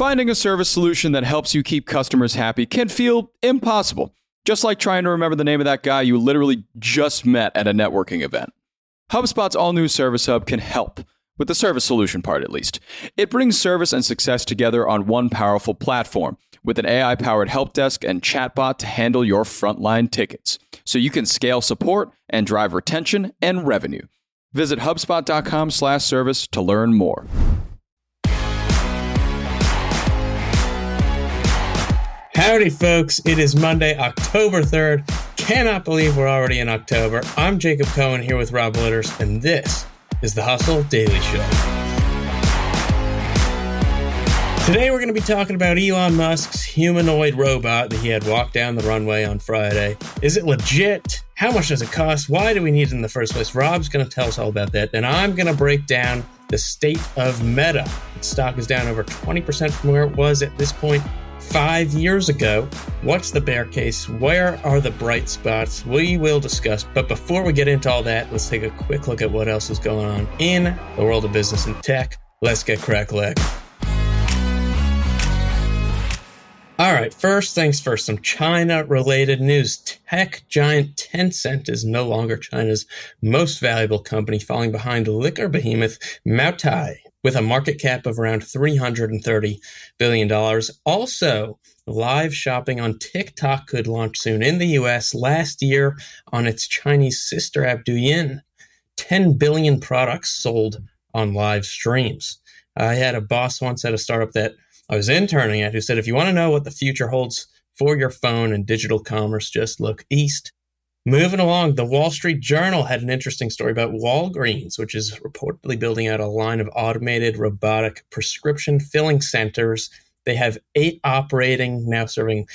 Finding a service solution that helps you keep customers happy can feel impossible, just like trying to remember the name of that guy you literally just met at a networking event. HubSpot's all new Service Hub can help, with the service solution part at least. It brings service and success together on one powerful platform with an AI powered help desk and chatbot to handle your frontline tickets, so you can scale support and drive retention and revenue. Visit HubSpot.com slash service to learn more. Howdy, folks. It is Monday, October 3rd. Cannot believe we're already in October. I'm Jacob Cohen here with Rob Litterst, and this is the Hustle Daily Show. Today, we're going to be talking about Elon Musk's humanoid robot that he had walked down the runway on Friday. Is it legit? How much does it cost? Why do we need it in the first place? Rob's going to tell us all about that. Then I'm going to break down the state of Meta. Its stock is down over 20% from where it was at this point five years ago. What's the bear case? Where are the bright spots? We will discuss. But before we get into all that, let's take a quick look at what else is going on in the world of business and tech. Let's get crackling. All right, first things first, some China related news. Tech giant Tencent is no longer China's most valuable company, falling behind liquor behemoth Moutai with a market cap of around $330 billion. Also, live shopping on TikTok could launch soon in the US. Last year, on its Chinese sister app Douyin, 10 billion products sold on live streams. I had a boss once at a startup that I was interning at who said, if you want to know what the future holds for your phone and digital commerce, just look east. Moving along, the Wall Street Journal had an interesting story about Walgreens, which is reportedly building out a line of automated robotic prescription filling centers. They have eight operating, now serving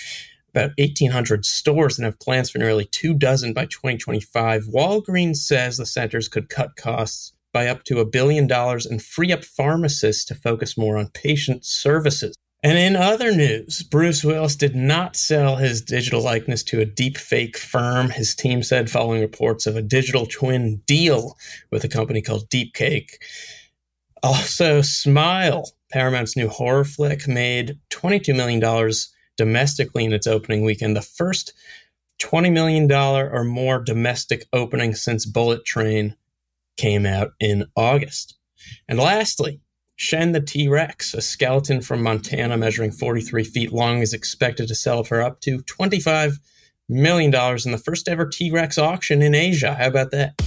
about 1,800 stores and have plans for nearly two dozen by 2025. Walgreens says the centers could cut costs by up to a billion dollars and free up pharmacists to focus more on patient services. And in other news, Bruce Willis did not sell his digital likeness to a deep fake firm, his team said following reports of a digital twin deal with a company called Deepcake. Also, Smile, Paramount's new horror flick, made $22 million domestically in its opening weekend, the first $20 million or more domestic opening since Bullet Train came out in August. And lastly, Shen the T Rex, a skeleton from Montana measuring 43 feet long, is expected to sell for up to $25 million in the first ever T Rex auction in Asia. How about that?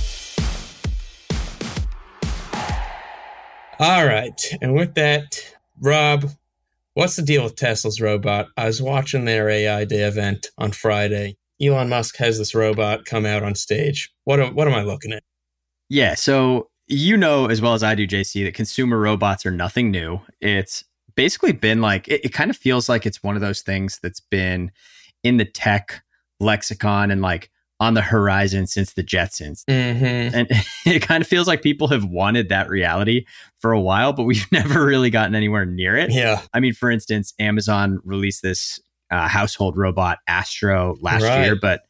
All right. And with that, Rob, what's the deal with Tesla's robot? I was watching their AI Day event on Friday. Elon Musk has this robot come out on stage. What what am I looking at? Yeah. So you know as well as I do, JC, that consumer robots are nothing new. It's basically been like it, it, kind of feels like it's one of those things that's been in the tech lexicon and like on the horizon since the Jetsons. Mm-hmm. And it kind of feels like people have wanted that reality for a while, but we've never really gotten anywhere near it. Yeah. I mean, for instance, Amazon released this uh, household robot Astro last right. year, but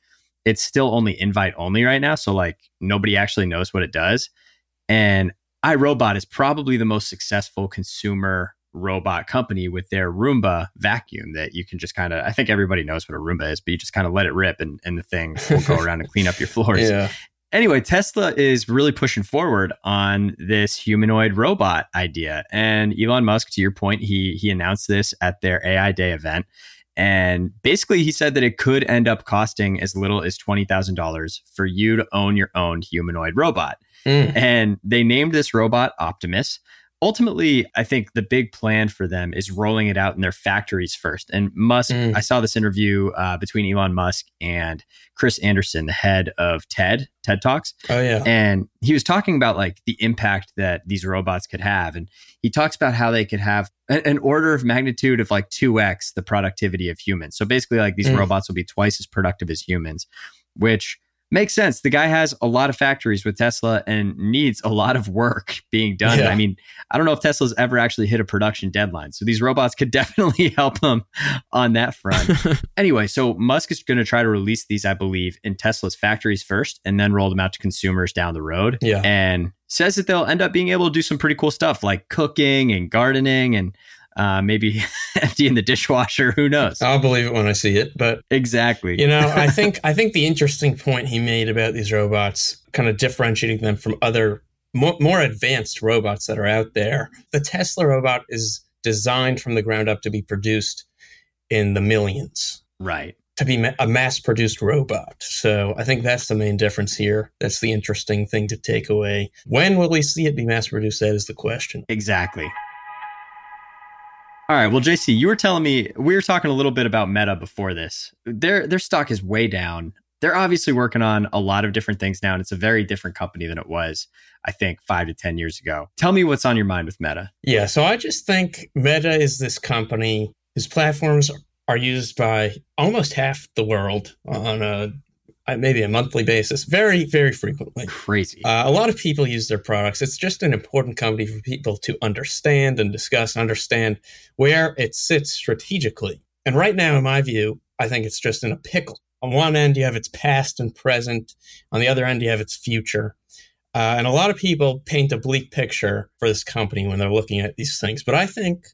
it's still only invite only right now. So like nobody actually knows what it does. And iRobot is probably the most successful consumer robot company with their Roomba vacuum that you can just kind of, I think everybody knows what a Roomba is, but you just kind of let it rip and, and the thing will go around and clean up your floors. Yeah. Anyway, Tesla is really pushing forward on this humanoid robot idea. And Elon Musk, to your point, he he announced this at their AI Day event. And basically, he said that it could end up costing as little as $20,000 for you to own your own humanoid robot. Mm. And they named this robot Optimus. Ultimately, I think the big plan for them is rolling it out in their factories first. And Musk, mm. I saw this interview uh, between Elon Musk and Chris Anderson, the head of TED, TED Talks. Oh, yeah. And he was talking about like the impact that these robots could have. And he talks about how they could have an order of magnitude of like 2x the productivity of humans. So basically, like these mm. robots will be twice as productive as humans, which makes sense. The guy has a lot of factories with Tesla and needs a lot of work being done. Yeah. I mean, I don't know if Tesla's ever actually hit a production deadline. So these robots could definitely help them on that front. anyway, so Musk is going to try to release these, I believe, in Tesla's factories first and then roll them out to consumers down the road. Yeah. And says that they'll end up being able to do some pretty cool stuff like cooking and gardening and uh, maybe emptying the dishwasher. Who knows? I'll believe it when I see it. But exactly. You know, I think I think the interesting point he made about these robots, kind of differentiating them from other more, more advanced robots that are out there. The Tesla robot is designed from the ground up to be produced in the millions. Right. To be a mass produced robot. So I think that's the main difference here. That's the interesting thing to take away. When will we see it be mass produced? That is the question. Exactly. All right. Well, JC, you were telling me we were talking a little bit about Meta before this. Their their stock is way down. They're obviously working on a lot of different things now, and it's a very different company than it was, I think, five to ten years ago. Tell me what's on your mind with Meta. Yeah. So I just think Meta is this company whose platforms are used by almost half the world on a maybe a monthly basis, very, very frequently. Crazy. Uh, a lot of people use their products. It's just an important company for people to understand and discuss, understand where it sits strategically. And right now, in my view, I think it's just in a pickle. On one end, you have its past and present. On the other end, you have its future. Uh, and a lot of people paint a bleak picture for this company when they're looking at these things. But I think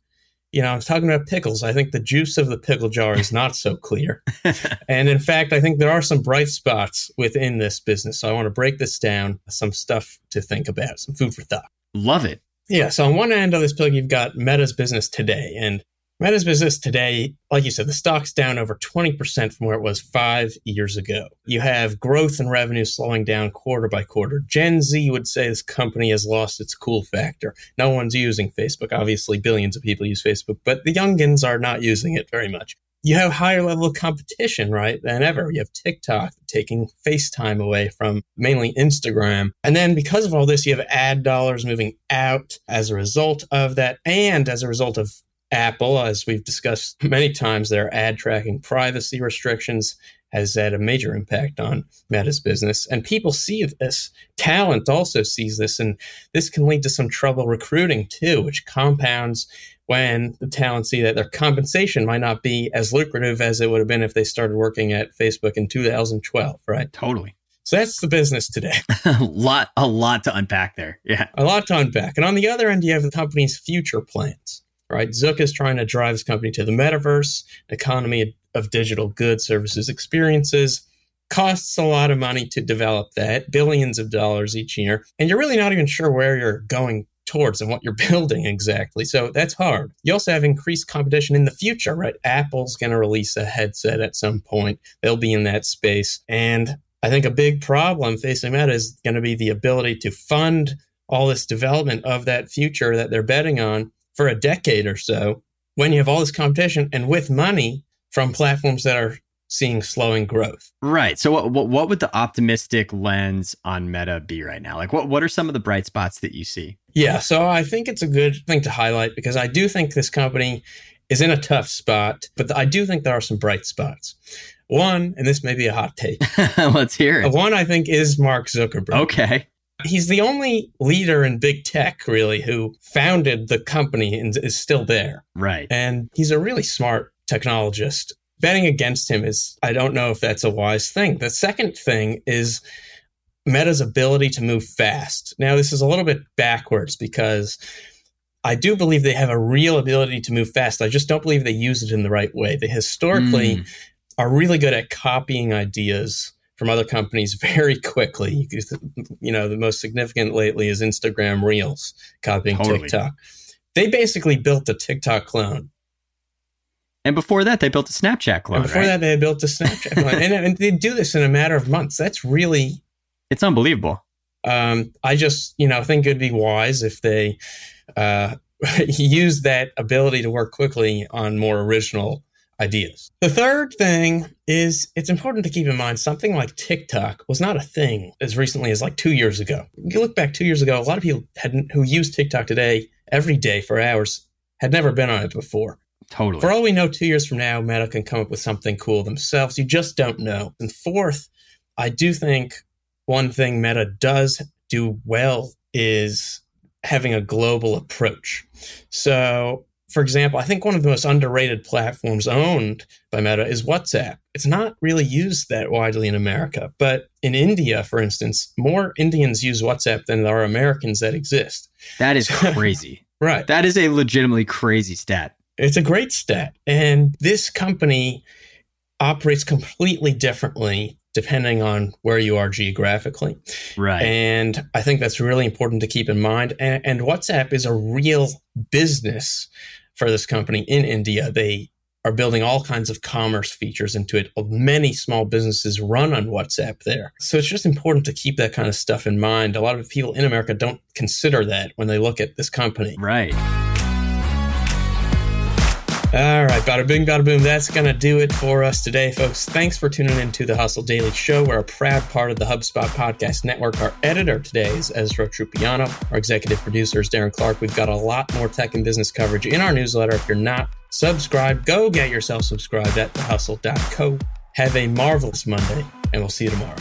you know, I was talking about pickles. I think the juice of the pickle jar is not so clear. and in fact, I think there are some bright spots within this business. So I want to break this down, some stuff to think about, some food for thought. Love it. Yeah. So on one end of this pill, you've got Meta's business today. And Meta's business today, like you said, the stock's down over 20% from where it was five years ago. You have growth and revenue slowing down quarter by quarter. Gen Z would say this company has lost its cool factor. No one's using Facebook. Obviously, billions of people use Facebook, but the youngins are not using it very much. You have higher level of competition, right, than ever. You have TikTok taking FaceTime away from mainly Instagram. And then because of all this, you have ad dollars moving out as a result of that and as a result of Apple, as we've discussed many times, their ad tracking privacy restrictions has had a major impact on Meta's business. And people see this. Talent also sees this. And this can lead to some trouble recruiting too, which compounds when the talent see that their compensation might not be as lucrative as it would have been if they started working at Facebook in 2012, right? Totally. So that's the business today. a lot, a lot to unpack there. Yeah. A lot to unpack. And on the other end, you have the company's future plans right? Zuck is trying to drive his company to the metaverse, economy of digital goods, services, experiences. Costs a lot of money to develop that, billions of dollars each year. And you're really not even sure where you're going towards and what you're building exactly. So that's hard. You also have increased competition in the future, right? Apple's going to release a headset at some point. They'll be in that space. And I think a big problem facing Meta is going to be the ability to fund all this development of that future that they're betting on for a decade or so when you have all this competition and with money from platforms that are seeing slowing growth. Right. So what, what, what would the optimistic lens on Meta be right now? Like what what are some of the bright spots that you see? Yeah, so I think it's a good thing to highlight because I do think this company is in a tough spot, but I do think there are some bright spots. One, and this may be a hot take. Let's hear it. One I think is Mark Zuckerberg. Okay. He's the only leader in big tech, really, who founded the company and is still there. Right. And he's a really smart technologist. Betting against him is, I don't know if that's a wise thing. The second thing is Meta's ability to move fast. Now, this is a little bit backwards because I do believe they have a real ability to move fast. I just don't believe they use it in the right way. They historically mm. are really good at copying ideas from other companies very quickly. You know, the most significant lately is Instagram Reels copying totally. TikTok. They basically built a TikTok clone. And before that, they built a Snapchat clone. And before right? that, they built a Snapchat clone, and, and, they do this in a matter of months. That's really, it's unbelievable. Um, I just, you know, think it'd be wise if they uh, use that ability to work quickly on more original ideas. The third thing is it's important to keep in mind something like TikTok was not a thing as recently as like two years ago. You look back two years ago, a lot of people had, who use TikTok today every day for hours had never been on it before. Totally. For all we know, two years from now, Meta can come up with something cool themselves. You just don't know. And fourth, I do think one thing Meta does do well is having a global approach. So for example, I think one of the most underrated platforms owned by Meta is WhatsApp. It's not really used that widely in America, but in India, for instance, more Indians use WhatsApp than there are Americans that exist. That is crazy. Right. That is a legitimately crazy stat. It's a great stat. And this company operates completely differently depending on where you are geographically. Right. And I think that's really important to keep in mind. And, and WhatsApp is a real business for this company in India. They are building all kinds of commerce features into it. Many small businesses run on WhatsApp there. So it's just important to keep that kind of stuff in mind. A lot of people in America don't consider that when they look at this company. Right. All right, bada bing, bada boom. That's going to do it for us today, folks. Thanks for tuning in to the Hustle Daily Show. We're a proud part of the HubSpot Podcast Network. Our editor today is Ezra Trupiano. Our executive producer is Darren Clark. We've got a lot more tech and business coverage in our newsletter. If you're not subscribed, go get yourself subscribed at thehustle.co. Have a marvelous Monday, and we'll see you tomorrow.